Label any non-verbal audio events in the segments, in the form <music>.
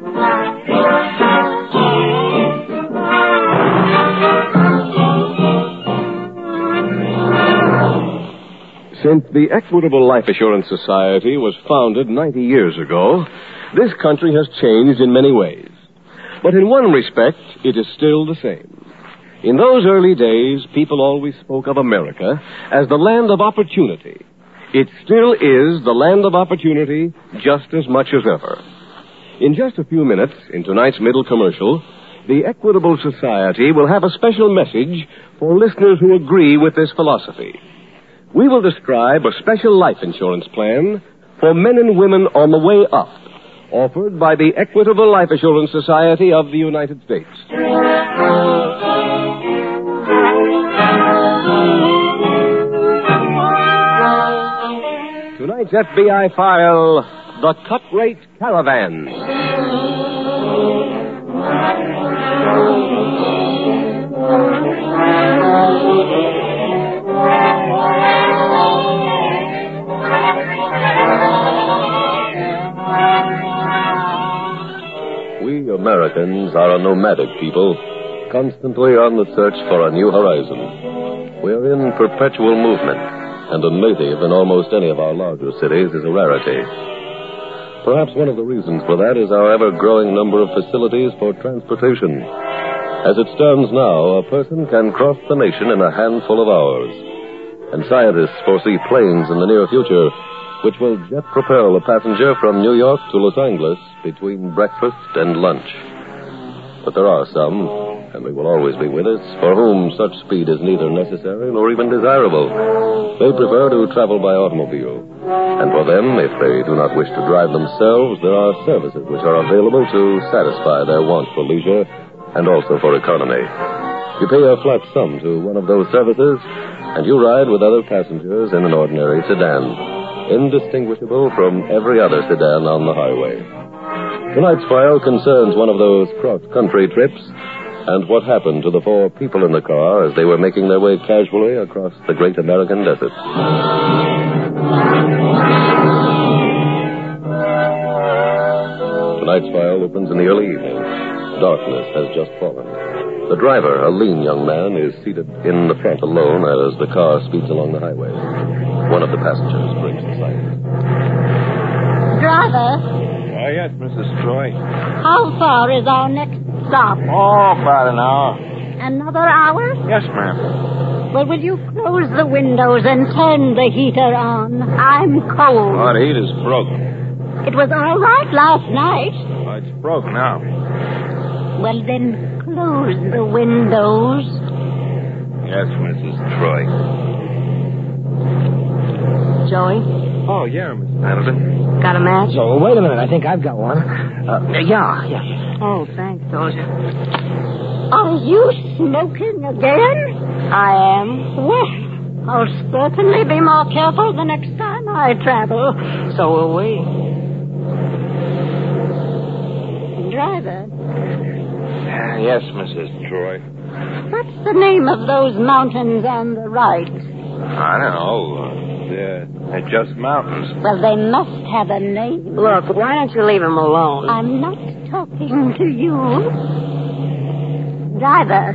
Since the Equitable Life Assurance Society was founded 90 years ago, this country has changed in many ways. But in one respect, it is still the same. In those early days, people always spoke of America as the land of opportunity. It still is the land of opportunity just as much as ever. In just a few minutes, in tonight's middle commercial, the Equitable Society will have a special message for listeners who agree with this philosophy. We will describe a special life insurance plan for men and women on the way up, offered by the Equitable Life Assurance Society of the United States. Tonight's FBI file The Cut Rate Caravan. We Americans are a nomadic people, constantly on the search for a new horizon. We're in perpetual movement, and a native in almost any of our larger cities is a rarity. Perhaps one of the reasons for that is our ever growing number of facilities for transportation. As it stands now, a person can cross the nation in a handful of hours. And scientists foresee planes in the near future which will jet propel a passenger from New York to Los Angeles between breakfast and lunch. But there are some, and they will always be with us, for whom such speed is neither necessary nor even desirable. They prefer to travel by automobile. And for them, if they do not wish to drive themselves, there are services which are available to satisfy their want for leisure and also for economy. You pay a flat sum to one of those services, and you ride with other passengers in an ordinary sedan indistinguishable from every other sedan on the highway. Tonight's file concerns one of those cross-country trips and what happened to the four people in the car as they were making their way casually across the great American desert. Tonight's file opens in the early evening. Darkness has just fallen. The driver, a lean young man, is seated in the front alone as the car speeds along the highway. One of the passengers brings the sight. Driver, Oh, yes, Mrs. Troy. how far is our next stop? Oh, about an hour. Another hour? Yes, ma'am. Well, will you close the windows and turn the heater on? I'm cold. Oh, the heat is broken. It was all right last night. Oh, it's broke now. Well, then close the windows. Yes, Mrs. Troy. Joey, Oh, yeah, Miss Pendleton. got a match? So, wait a minute. I think I've got one. Uh, yeah, yeah. Oh, thanks, Soldier. Are you smoking again? I am. Well, I'll certainly be more careful the next time I travel. So will we. Driver, Uh, yes, Mrs. Troy. what's the name of those mountains on the right? I don't know. They're, they're just mountains. Well, they must have a name. Look, why don't you leave him alone? I'm not talking to you. Driver,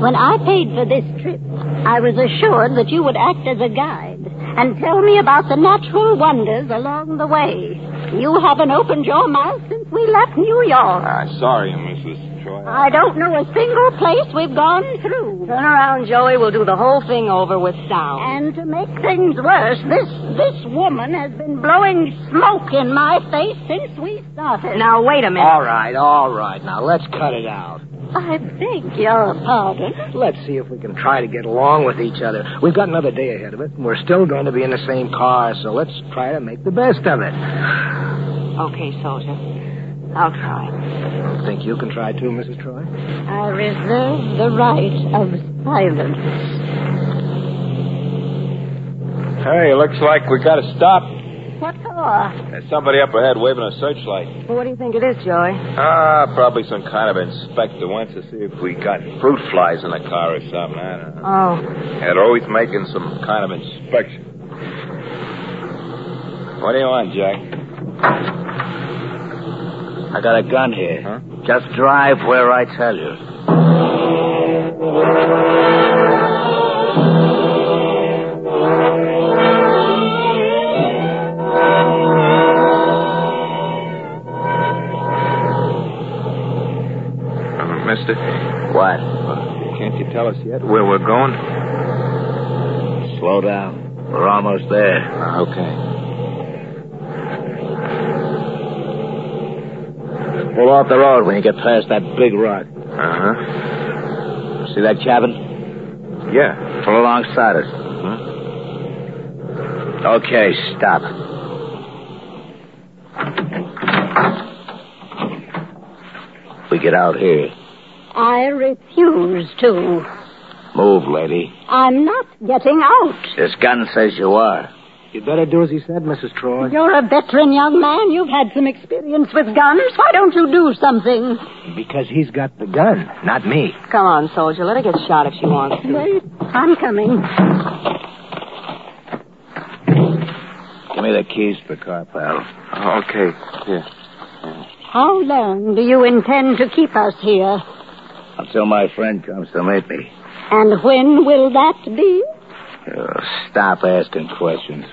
when I paid for this trip, I was assured that you would act as a guide and tell me about the natural wonders along the way. You haven't opened your mouth since we left New York. Uh, sorry, Mrs. Troy. I don't know a single place we've gone through. Turn around, Joey. We'll do the whole thing over with sound. And to make things worse, this this woman has been blowing smoke in my face since we started. Now, wait a minute. All right, all right. Now, let's cut it out. I beg your pardon. Let's see if we can try to get along with each other. We've got another day ahead of it, and we're still going to be in the same car, so let's try to make the best of it. Okay, soldier. I'll try. Think you can try too, Mrs. Troy? I reserve the right of silence. Hey, looks like we got to stop. What for? There's somebody up ahead waving a searchlight. Well, what do you think it is, Joey? Ah, probably some kind of inspector wants to see if we got fruit flies in the car or something. I don't know. Oh. Yeah, they're always making some kind of inspection. What do you want, Jack? I got a gun here. Huh? Just drive where I tell you. Uh, mister, What? can't you tell us yet where we're going? Slow down. We're almost there. Uh, okay. Pull off the road when you get past that big rock. Uh-huh. See that cabin? Yeah. Pull alongside it. Okay, stop. We get out here. I refuse to. Move, lady. I'm not getting out. This gun says you are. You'd better do as he said, Mrs. Troy. You're a veteran young man. You've had some experience with guns. Why don't you do something? Because he's got the gun, not me. Come on, soldier. Let her get shot if she wants to. Wait, I'm coming. Give me the keys to the car, pal. Oh, okay. Yeah. How long do you intend to keep us here? Until my friend comes to meet me. And when will that be? Uh, stop asking questions.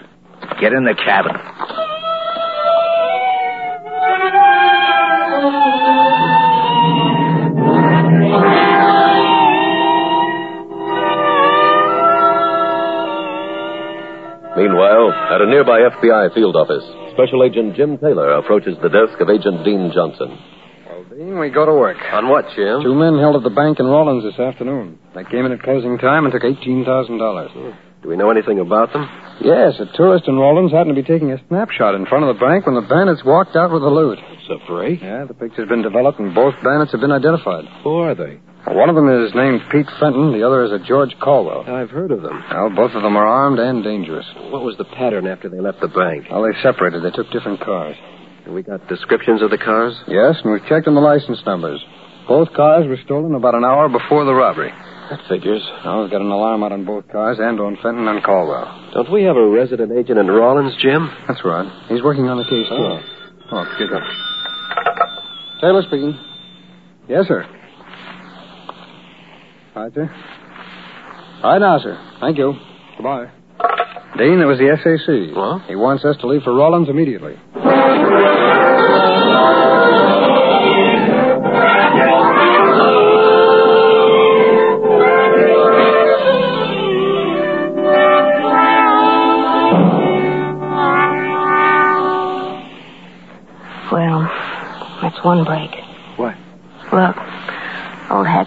Get in the cabin. Meanwhile, at a nearby FBI field office, Special Agent Jim Taylor approaches the desk of Agent Dean Johnson. Well, Dean, we go to work. On what, Jim? Two men held at the bank in Rawlins this afternoon. They came in at closing time and took $18,000. Do we know anything about them? Yes, a tourist in Rawlins happened to be taking a snapshot in front of the bank when the bandits walked out with the loot. It's a break? Yeah, the picture's been developed and both bandits have been identified. Who are they? One of them is named Pete Fenton, the other is a George Caldwell. I've heard of them. Well, both of them are armed and dangerous. What was the pattern after they left the bank? Well, they separated. They took different cars. We got descriptions of the cars? Yes, and we've checked on the license numbers. Both cars were stolen about an hour before the robbery. That figures. We've got an alarm out on both cars and on Fenton and Caldwell. Don't we have a resident agent in Rawlins, Jim? That's right. He's working on the case, oh. too. Oh, excuse me. Taylor speaking. Yes, sir. All right, sir. All right now, sir. Thank you. Goodbye. Dean, it was the SAC. What? He wants us to leave for Rawlins immediately.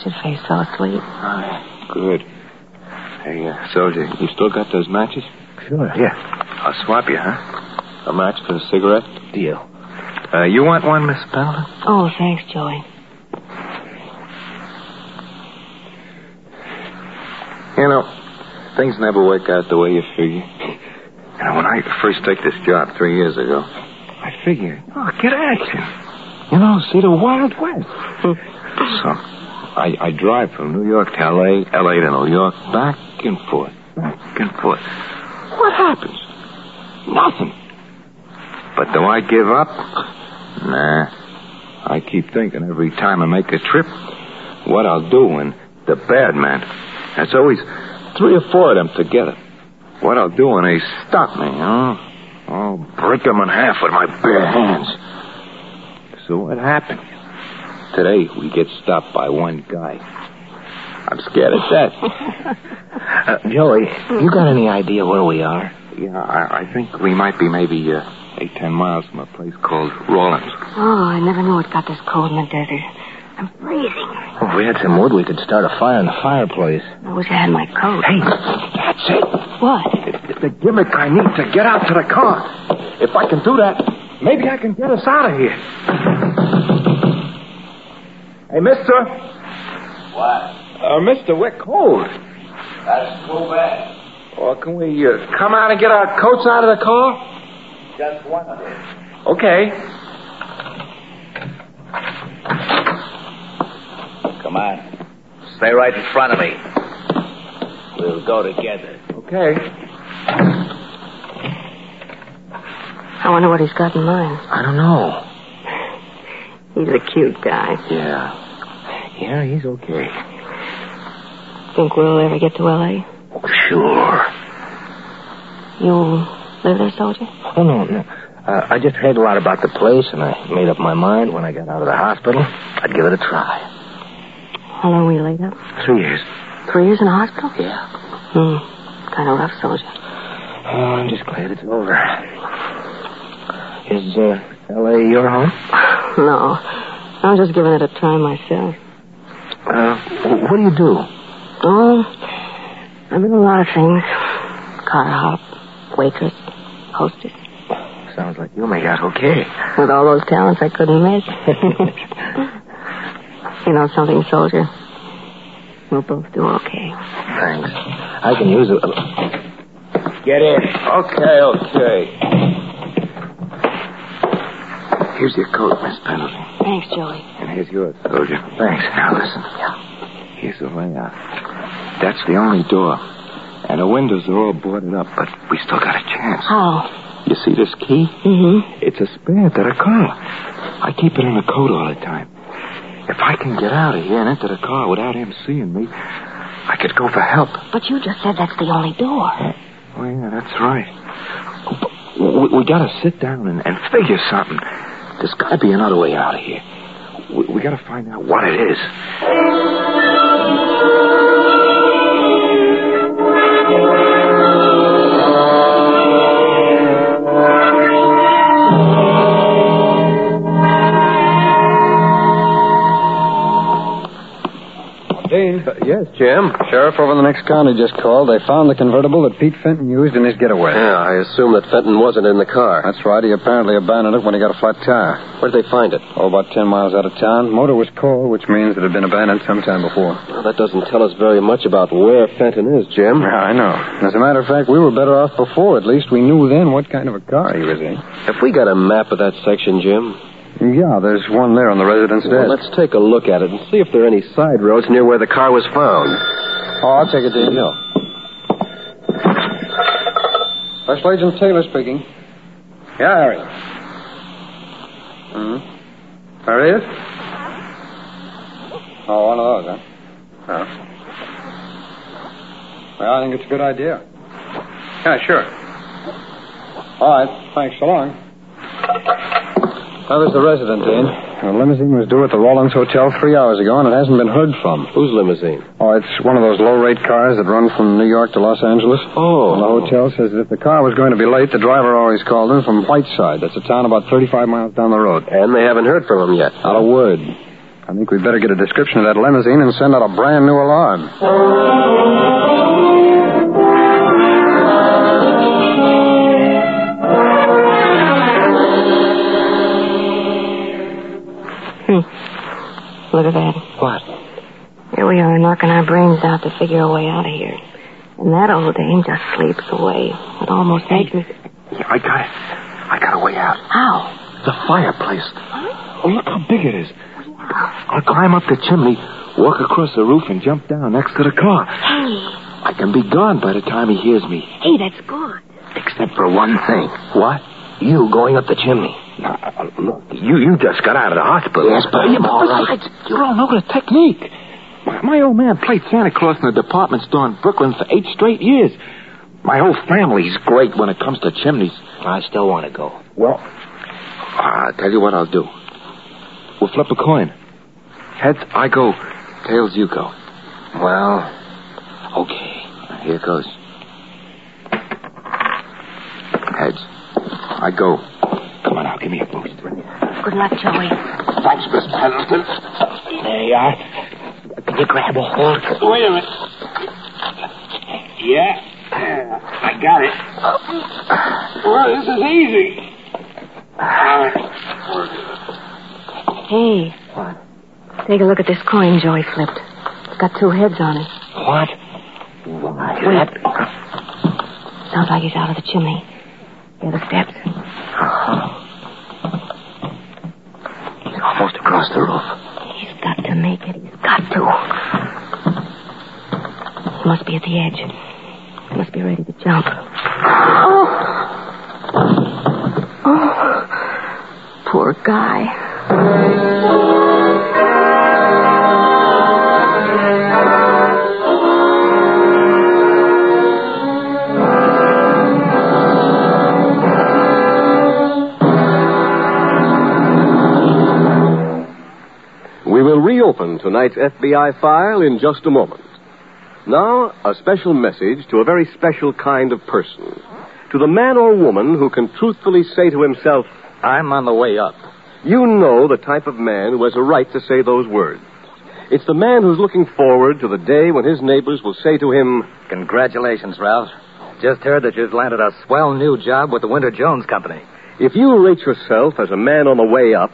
Old Hatchet Face fell asleep. Ah, good. Hey, uh, soldier, you still got those matches? Sure, yeah. I'll swap you, huh? A match for a cigarette? Deal. Uh, you want one, Miss Pendleton? Oh, thanks, Joey. You know, things never work out the way you figure. You know, when I first took this job three years ago, I figured, oh, get action. You know, see the Wild West. <laughs> so, I, I drive from New York to L.A., L.A. to New York, back and forth, back and forth. What happens? Nothing. But do I give up? Nah. I keep thinking every time I make a trip what I'll do when the bad man. That's always three or four of them together. What I'll do when they stop me, huh? I'll break them in half with my bare hands. So what happened? Today we get stopped by one guy. I'm scared of death. <laughs> Uh, Joey, you got any idea where we are? yeah, I, I think we might be maybe uh, eight, ten miles from a place called Rawlins. Oh, I never knew it got this cold in the desert. I'm freezing. If we had some wood, we could start a fire in the fireplace. I wish I had my coat. Hey, that's it. What? It's the gimmick I need to get out to the car. If I can do that, Maybe I can get us out of here. Hey, mister. What? Uh, mister, we're cold. That's too bad. Or can we uh, come out and get our coats out of the car? Just one of it. Okay. Come on. Stay right in front of me. We'll go together. Okay. I wonder what he's got in mind. I don't know. He's a cute guy. Yeah. Yeah, he's okay. Think we'll ever get to L.A.? Sure. You live there, soldier? Oh, no, no. Uh, I just heard a lot about the place, and I made up my mind when I got out of the hospital, I'd give it a try. How long were you laid up? Three years. Three years in the hospital? Yeah. Hmm. Kind of rough, soldier. Oh, I'm just glad it's over. Is uh, L.A. your home? <sighs> No. I'm just giving it a try myself. Uh, what do you do? Oh, I've been a lot of things. Car hop, waitress, hostess. Sounds like you make out okay. With all those talents I couldn't miss. <laughs> you know something, soldier? We'll both do okay. Thanks. I can use it. Get in. Okay, okay. Here's your coat, Miss Pendleton. Thanks, Joey. And here's yours, soldier. Thanks. Now listen. Here's the layout. That's the only door. And the windows are all boarded up, but we still got a chance. How? You see this key? Mm-hmm. It's a spare to the car. I keep it in the coat all the time. If I can get out of here and into the car without him seeing me, I could go for help. But you just said that's the only door. Oh, yeah, that's right. We, we gotta sit down and, and figure something. There's gotta be another way out of here. Gotta find out what it is. Dean. yes, Jim. Sheriff over in the next county just called. They found the convertible that Pete Fenton used in his getaway. Yeah, I assume that Fenton wasn't in the car. That's right. He apparently abandoned it when he got a flat tire. Where'd they find it? Oh, about ten miles out of town. Motor was cold, which means it had been abandoned sometime before. Well, that doesn't tell us very much about where Fenton is, Jim. Yeah, I know. As a matter of fact, we were better off before. At least we knew then what kind of a car he was in. Have we got a map of that section, Jim? Yeah, there's one there on the residence Well, let's take a look at it and see if there are any side roads near where the car was found. Oh, I'll take it, Dean. Yeah. Special Agent Taylor speaking. Yeah, Harry. Hmm. There he is? Oh, one of those, huh? Yeah. Well, I think it's a good idea. Yeah, sure. All right. Thanks. So long. That was the resident, Dean. The limousine was due at the Rawlins Hotel three hours ago, and it hasn't been heard from. Whose limousine? Oh, it's one of those low-rate cars that run from New York to Los Angeles. Oh. And the hotel says that if the car was going to be late, the driver always called in from Whiteside. That's a town about 35 miles down the road. And they haven't heard from him yet. Not a word. I think we'd better get a description of that limousine and send out a brand new alarm. Hmm. Look at that. What? Here we are knocking our brains out to figure a way out of here. And that old dame just sleeps away. It almost makes me... Yeah, I got it. I got a way out. How? The fireplace. Oh, look how big it is. I'll climb up the chimney, walk across the roof, and jump down next to the car. Hey. I can be gone by the time he hears me. Hey, that's good. Except for one thing. What? You going up the chimney. Now, uh, look, you you just got out of the hospital. Yes, but I'm all besides, you don't know the technique. My, my old man played Santa Claus in a department store in Brooklyn for eight straight years. My whole family's great when it comes to chimneys. I still want to go. Well, I'll tell you what I'll do. We'll flip a coin. Heads, I go. Tails, you go. Well, Okay, here goes. Heads, I go. Good luck, Joey. Thanks, Miss Pendleton. there you are. Can you grab a hold? Wait a minute. Yeah. I got it. Well, this is easy. Hey. What? Take a look at this coin Joey flipped. It's got two heads on it. What? Why, Wait. that- Sounds like he's out of the chimney. Hear the steps? He's almost across the roof. He's got to make it. He's got to. He must be at the edge. He must be ready to jump. Oh. Oh. Poor guy. We will reopen tonight's FBI file in just a moment. Now, a special message to a very special kind of person. To the man or woman who can truthfully say to himself, I'm on the way up. You know the type of man who has a right to say those words. It's the man who's looking forward to the day when his neighbors will say to him, Congratulations, Ralph. Just heard that you've landed a swell new job with the Winter Jones Company. If you rate yourself as a man on the way up,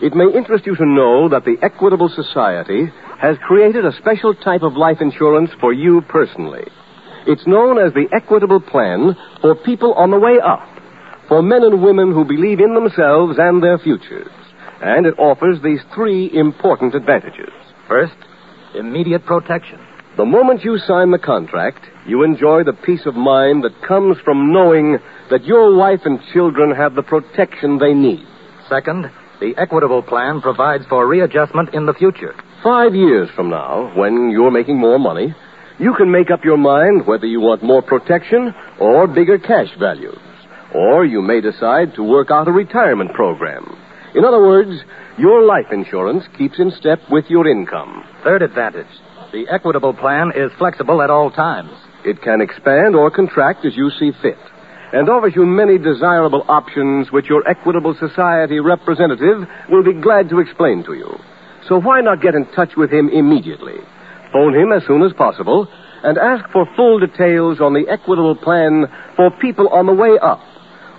it may interest you to know that the Equitable Society has created a special type of life insurance for you personally. It's known as the Equitable Plan for people on the way up, for men and women who believe in themselves and their futures. And it offers these three important advantages. First, immediate protection. The moment you sign the contract, you enjoy the peace of mind that comes from knowing that your wife and children have the protection they need. Second, the Equitable Plan provides for readjustment in the future. Five years from now, when you're making more money, you can make up your mind whether you want more protection or bigger cash values. Or you may decide to work out a retirement program. In other words, your life insurance keeps in step with your income. Third advantage, the Equitable Plan is flexible at all times. It can expand or contract as you see fit, and offers you many desirable options which your Equitable Society representative will be glad to explain to you. So why not get in touch with him immediately? Phone him as soon as possible and ask for full details on the Equitable Plan for people on the way up.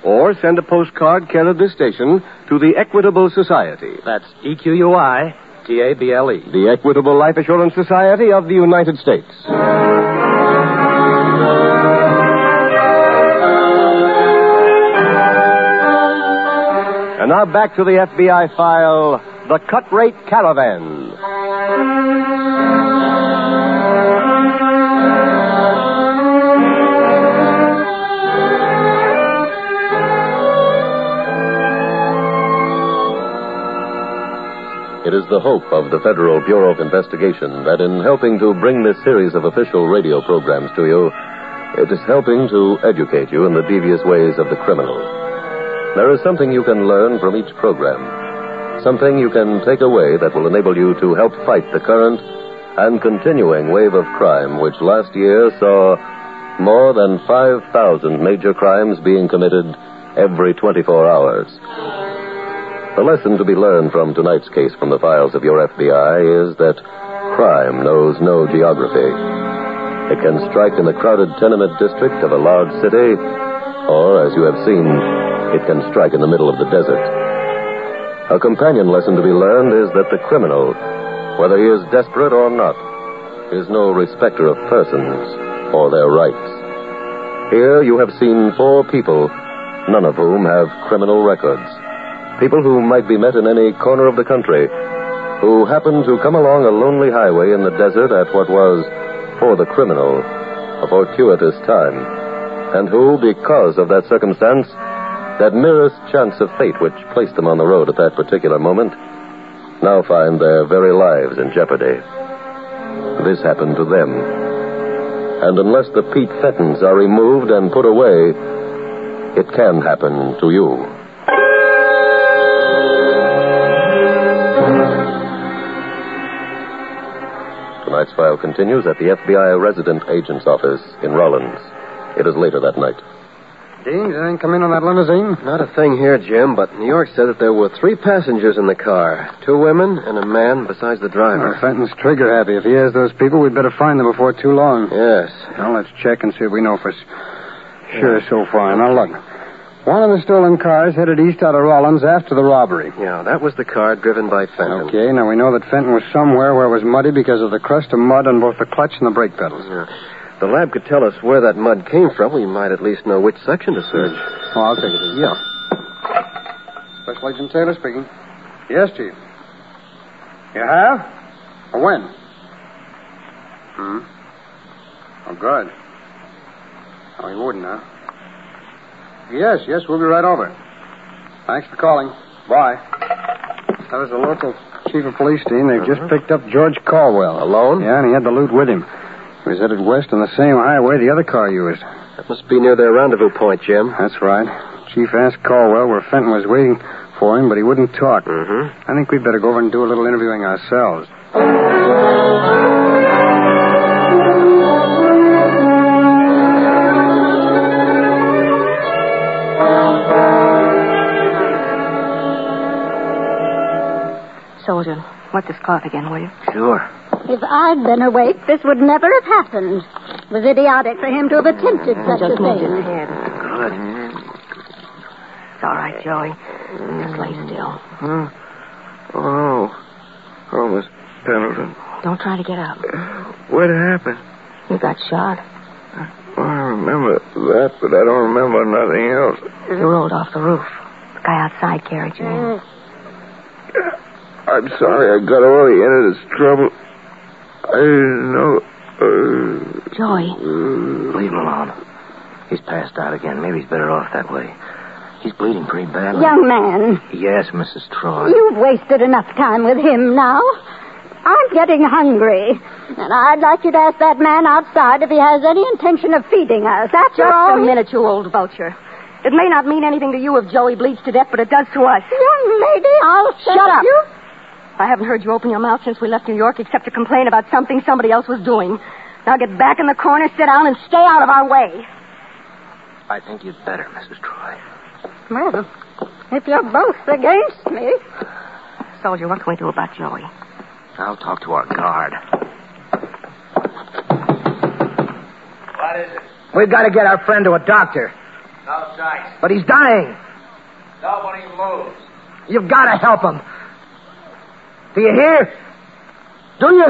Or send a postcard care of this station to the Equitable Society. That's E Q U I T A B L E. The Equitable Life Assurance Society of the United States. And now back to the FBI file The Cut Rate Caravan. It is the hope of the Federal Bureau of Investigation that in helping to bring this series of official radio programs to you, it is helping to educate you in the devious ways of the criminal. There is something you can learn from each program, something you can take away that will enable you to help fight the current and continuing wave of crime which last year saw more than 5,000 major crimes being committed every 24 hours. The lesson to be learned from tonight's case from the files of your FBI is that crime knows no geography. It can strike in the crowded tenement district of a large city, or, as you have seen, it can strike in the middle of the desert. A companion lesson to be learned is that the criminal, whether he is desperate or not, is no respecter of persons or their rights. Here you have seen four people, none of whom have criminal records. People who might be met in any corner of the country, who happened to come along a lonely highway in the desert at what was, for the criminal, a fortuitous time, and who, because of that circumstance, that merest chance of fate which placed them on the road at that particular moment, now find their very lives in jeopardy. This happened to them. And unless the Pete Fentons are removed and put away, it can happen to you. Tonight's file continues at the FBI resident agent's office in Rawlins. It is later that night. Dean, did anything come in on that limousine? Not a thing here, Jim, but New York said that there were three passengers in the car two women and a man besides the driver. Well, Fenton's trigger happy. If he has those people, we'd better find them before too long. Yes. Now, let's check and see if we know for sure so far. Now, look. One of the stolen cars headed east out of Rawlins after the robbery. Yeah, that was the car driven by Fenton. Okay, now we know that Fenton was somewhere where it was muddy because of the crust of mud on both the clutch and the brake pedals. Yeah. If the lab could tell us where that mud came from, we might at least know which section to search. Oh, I'll take it. easy. Yeah. Special Agent Taylor speaking. Yes, Chief. You have? Or when? Hmm. Oh, good. Oh, he wouldn't, huh? Yes, yes, we'll be right over. Thanks for calling. Bye. That was the local chief of police team. They've just picked up George Caldwell. Alone? Yeah, and he had the loot with him. He was headed west on the same highway the other car used. That must be near their rendezvous point, Jim. That's right. Chief asked Caldwell where Fenton was waiting for him, but he wouldn't talk. Mm-hmm. I think we'd better go over and do a little interviewing ourselves. Soldier, wet this cloth again, will you? Sure. If I'd been awake, this would never have happened. It was idiotic for him to have attempted such a Just moved his thing. head. Good. It's all right, Joey. Just lay still. Hmm. Oh. Oh, Miss Pendleton. Don't try to get up. What happened? You got shot. Oh, I remember that, but I don't remember nothing else. You rolled off the roof. The guy outside carried you in. I'm sorry I got all into this trouble. I didn't know. Uh, Joey, Leave him alone. He's passed out again. Maybe he's better off that way. He's bleeding pretty badly. Young man, Yes, Mrs. Troy. you've wasted enough time with him now. I'm getting hungry. And I'd like you to ask that man outside if he has any intention of feeding us. That's just all. a minute, you old vulture. It may not mean anything to you if Joey bleeds to death, but it does to us. Young lady, I'll Shut up. you. I haven't heard you open your mouth since we left New York except to complain about something somebody else was doing. Now get back in the corner, sit down, and stay out of our way. I think you'd better, Mrs. Troy. Well, if you're both against me. Soldier, what can we do about Joey? I'll talk to our guard. What is it? We've got to get our friend to a doctor, No sight. but he's dying. Nobody moves. You've got to help him. Do you hear? Do you?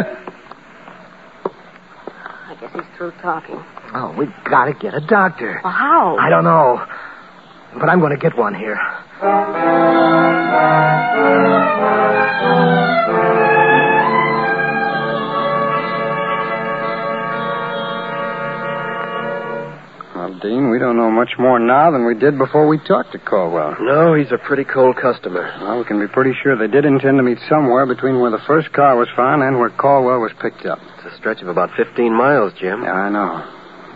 I guess he's through talking. Oh, we've got to get a doctor. Well, how? I don't know, but I'm going to get one here. Dean, we don't know much more now than we did before we talked to Caldwell. No, he's a pretty cold customer. Well, we can be pretty sure they did intend to meet somewhere between where the first car was found and where Caldwell was picked up. It's a stretch of about 15 miles, Jim. Yeah, I know.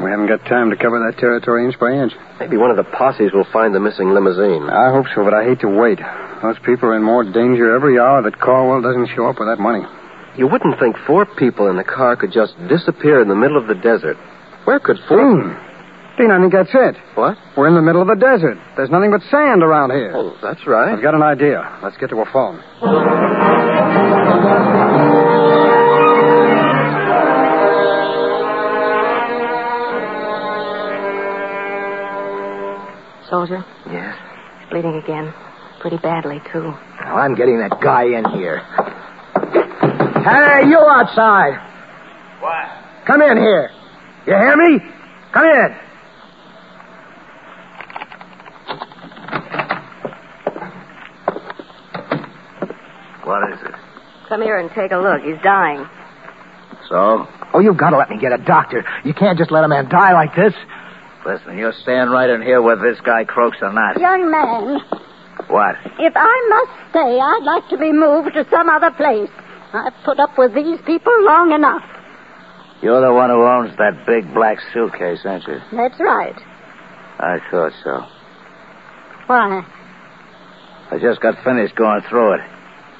We haven't got time to cover that territory inch by inch. Maybe one of the posses will find the missing limousine. I hope so, but I hate to wait. Those people are in more danger every hour that Caldwell doesn't show up with that money. You wouldn't think four people in a car could just disappear in the middle of the desert. Where could four? 16, I think that's it. What? We're in the middle of the desert. There's nothing but sand around here. Oh, that's right. I've got an idea. Let's get to a phone. Soldier? Yes? He's bleeding again. Pretty badly, too. Well, I'm getting that guy in here. Hey, you outside. What? Come in here. You hear me? Come in. What is it? Come here and take a look. He's dying. So? Oh, you've got to let me get a doctor. You can't just let a man die like this. Listen, you're staying right in here whether this guy croaks or not. Young man, What? if I must stay, I'd like to be moved to some other place. I've put up with these people long enough. You're the one who owns that big black suitcase, aren't you? That's right. I thought so. Why? I just got finished going through it.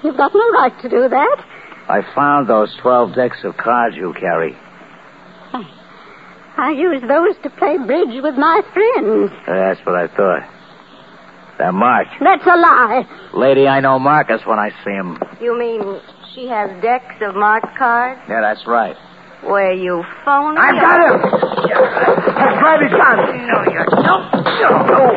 You've got no right to do that. I found those 12 decks of cards you carry. I use those to play bridge with my friends. Uh, that's what I thought. They're marked. That's a lie. Lady, I know Marcus when I see him. You mean she has decks of marked cards Yeah, that's right. where you phone I've got him. Let's Grab his gun. No, you don't. No.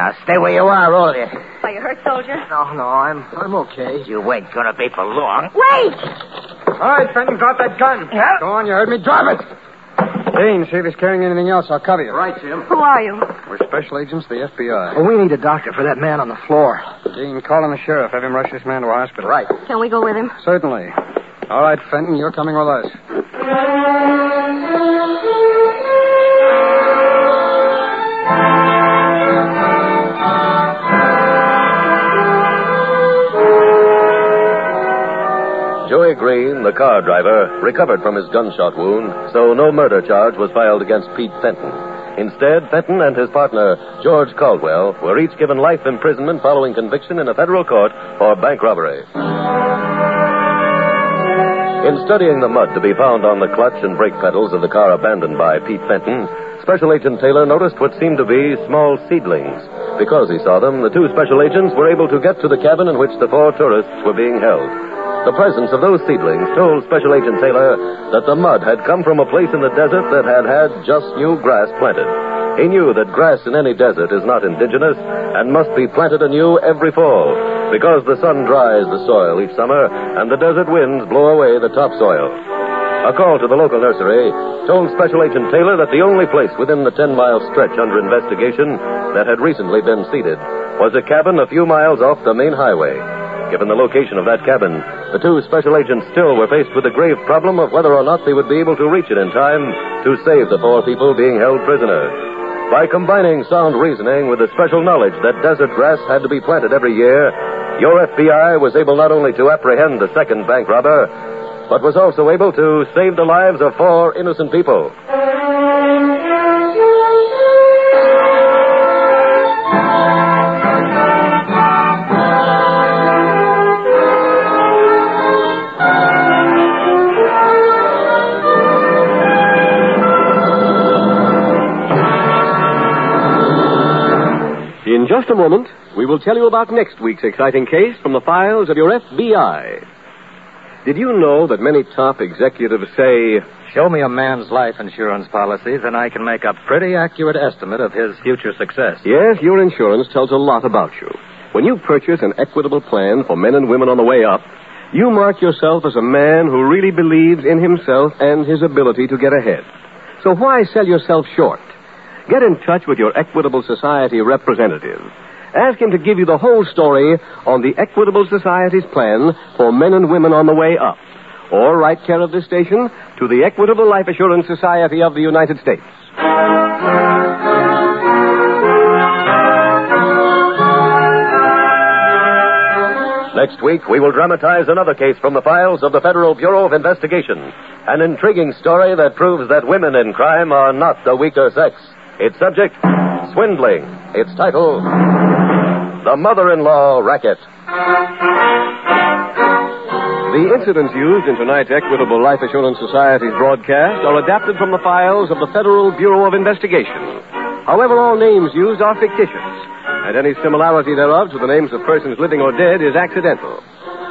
Now stay where you are, all of you. Are you hurt, soldier? No, no, I'm I'm okay. You ain't gonna be for long. Wait! All right, Fenton, drop that gun. Yeah. Go on, you heard me. Drop it. Dean, see if he's carrying anything else. I'll cover you. Right, Jim. Who are you? We're special agents of the FBI. Well, we need a doctor for that man on the floor. Dean, call in the sheriff. Have him rush this man to a hospital. Right. Can we go with him? Certainly. All right, Fenton, you're coming with us. Joey Green, the car driver, recovered from his gunshot wound, so no murder charge was filed against Pete Fenton. Instead, Fenton and his partner, George Caldwell, were each given life imprisonment following conviction in a federal court for bank robbery. In studying the mud to be found on the clutch and brake pedals of the car abandoned by Pete Fenton, Special Agent Taylor noticed what seemed to be small seedlings. Because he saw them, the two special agents were able to get to the cabin in which the four tourists were being held. The presence of those seedlings told Special Agent Taylor that the mud had come from a place in the desert that had had just new grass planted. He knew that grass in any desert is not indigenous and must be planted anew every fall because the sun dries the soil each summer and the desert winds blow away the topsoil. A call to the local nursery told Special Agent Taylor that the only place within the 10 mile stretch under investigation that had recently been seeded was a cabin a few miles off the main highway. Given the location of that cabin, the two special agents still were faced with the grave problem of whether or not they would be able to reach it in time to save the four people being held prisoner. By combining sound reasoning with the special knowledge that desert grass had to be planted every year, your FBI was able not only to apprehend the second bank robber, but was also able to save the lives of four innocent people. Just a moment, we will tell you about next week's exciting case from the files of your FBI. Did you know that many top executives say, Show me a man's life insurance policy, then I can make a pretty accurate estimate of his future success. yes, your insurance tells a lot about you. When you purchase an equitable plan for men and women on the way up, you mark yourself as a man who really believes in himself and his ability to get ahead. So why sell yourself short? Get in touch with your Equitable Society representative. Ask him to give you the whole story on the Equitable Society's plan for men and women on the way up. Or write care of this station to the Equitable Life Assurance Society of the United States. Next week, we will dramatize another case from the files of the Federal Bureau of Investigation. An intriguing story that proves that women in crime are not the weaker sex. Its subject, swindling. Its title, The Mother in Law Racket. The incidents used in tonight's Equitable Life Assurance Society's broadcast are adapted from the files of the Federal Bureau of Investigation. However, all names used are fictitious, and any similarity thereof to the names of persons living or dead is accidental.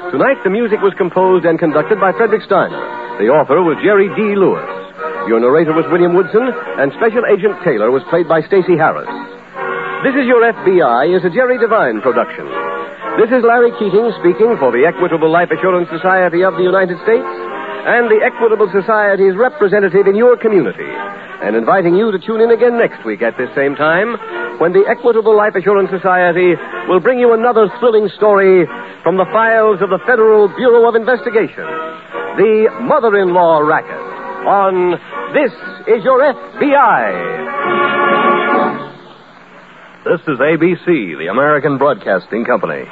Tonight, the music was composed and conducted by Frederick Steiner. The author was Jerry D. Lewis. Your narrator was William Woodson, and Special Agent Taylor was played by Stacy Harris. This is Your FBI is a Jerry Devine production. This is Larry Keating speaking for the Equitable Life Assurance Society of the United States and the Equitable Society's representative in your community, and inviting you to tune in again next week at this same time when the Equitable Life Assurance Society will bring you another thrilling story from the files of the Federal Bureau of Investigation The Mother in Law Racket on This Is Your FBI. This is ABC, the American Broadcasting Company.